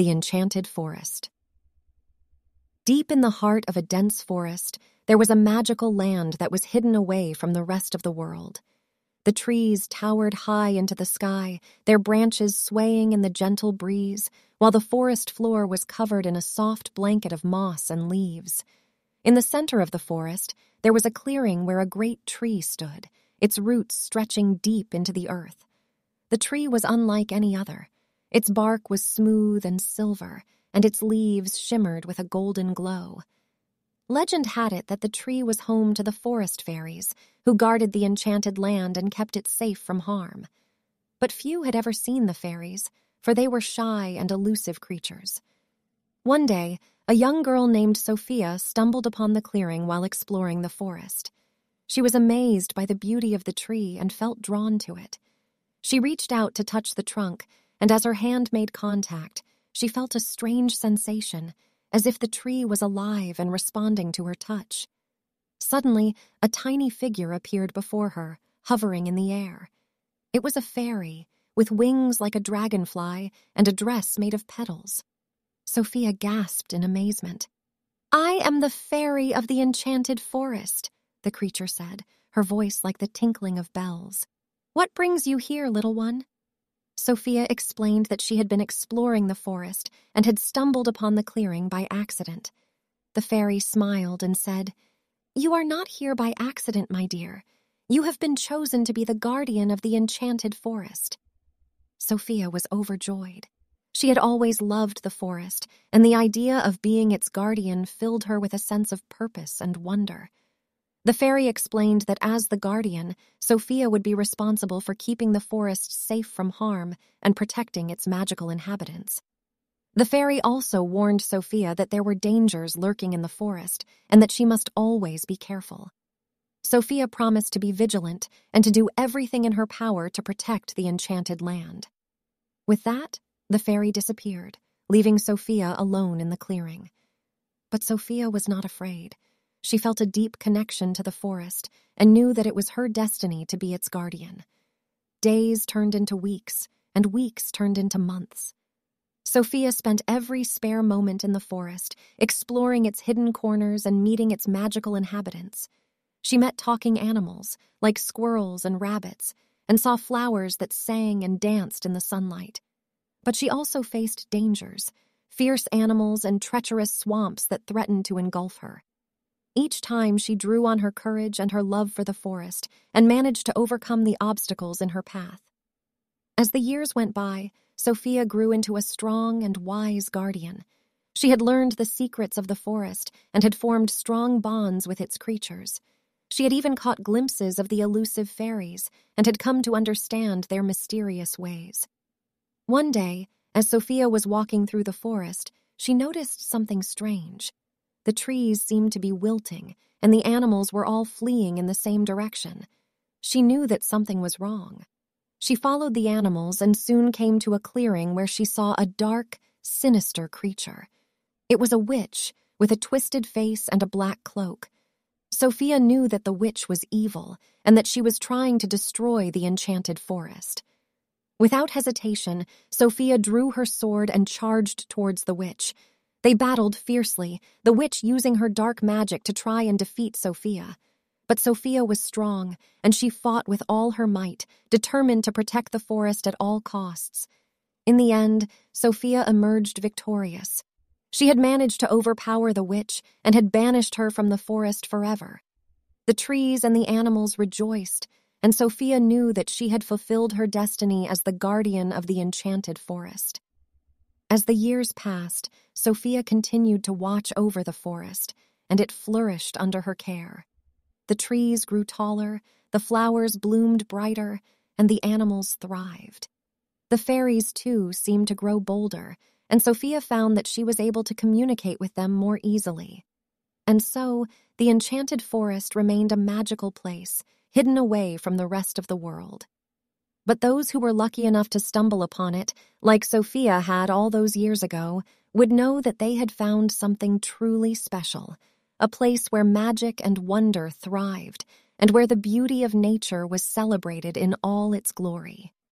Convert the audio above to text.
The Enchanted Forest. Deep in the heart of a dense forest, there was a magical land that was hidden away from the rest of the world. The trees towered high into the sky, their branches swaying in the gentle breeze, while the forest floor was covered in a soft blanket of moss and leaves. In the center of the forest, there was a clearing where a great tree stood, its roots stretching deep into the earth. The tree was unlike any other. Its bark was smooth and silver, and its leaves shimmered with a golden glow. Legend had it that the tree was home to the forest fairies, who guarded the enchanted land and kept it safe from harm. But few had ever seen the fairies, for they were shy and elusive creatures. One day, a young girl named Sophia stumbled upon the clearing while exploring the forest. She was amazed by the beauty of the tree and felt drawn to it. She reached out to touch the trunk, and as her hand made contact, she felt a strange sensation, as if the tree was alive and responding to her touch. Suddenly, a tiny figure appeared before her, hovering in the air. It was a fairy, with wings like a dragonfly and a dress made of petals. Sophia gasped in amazement. I am the fairy of the enchanted forest, the creature said, her voice like the tinkling of bells. What brings you here, little one? Sophia explained that she had been exploring the forest and had stumbled upon the clearing by accident. The fairy smiled and said, You are not here by accident, my dear. You have been chosen to be the guardian of the enchanted forest. Sophia was overjoyed. She had always loved the forest, and the idea of being its guardian filled her with a sense of purpose and wonder. The fairy explained that as the guardian, Sophia would be responsible for keeping the forest safe from harm and protecting its magical inhabitants. The fairy also warned Sophia that there were dangers lurking in the forest and that she must always be careful. Sophia promised to be vigilant and to do everything in her power to protect the enchanted land. With that, the fairy disappeared, leaving Sophia alone in the clearing. But Sophia was not afraid. She felt a deep connection to the forest and knew that it was her destiny to be its guardian. Days turned into weeks, and weeks turned into months. Sophia spent every spare moment in the forest, exploring its hidden corners and meeting its magical inhabitants. She met talking animals, like squirrels and rabbits, and saw flowers that sang and danced in the sunlight. But she also faced dangers, fierce animals and treacherous swamps that threatened to engulf her. Each time she drew on her courage and her love for the forest and managed to overcome the obstacles in her path. As the years went by, Sophia grew into a strong and wise guardian. She had learned the secrets of the forest and had formed strong bonds with its creatures. She had even caught glimpses of the elusive fairies and had come to understand their mysterious ways. One day, as Sophia was walking through the forest, she noticed something strange. The trees seemed to be wilting, and the animals were all fleeing in the same direction. She knew that something was wrong. She followed the animals and soon came to a clearing where she saw a dark, sinister creature. It was a witch with a twisted face and a black cloak. Sophia knew that the witch was evil and that she was trying to destroy the enchanted forest. Without hesitation, Sophia drew her sword and charged towards the witch. They battled fiercely, the witch using her dark magic to try and defeat Sophia. But Sophia was strong, and she fought with all her might, determined to protect the forest at all costs. In the end, Sophia emerged victorious. She had managed to overpower the witch and had banished her from the forest forever. The trees and the animals rejoiced, and Sophia knew that she had fulfilled her destiny as the guardian of the enchanted forest. As the years passed, Sophia continued to watch over the forest, and it flourished under her care. The trees grew taller, the flowers bloomed brighter, and the animals thrived. The fairies, too, seemed to grow bolder, and Sophia found that she was able to communicate with them more easily. And so, the enchanted forest remained a magical place, hidden away from the rest of the world. But those who were lucky enough to stumble upon it, like Sophia had all those years ago, would know that they had found something truly special, a place where magic and wonder thrived, and where the beauty of nature was celebrated in all its glory.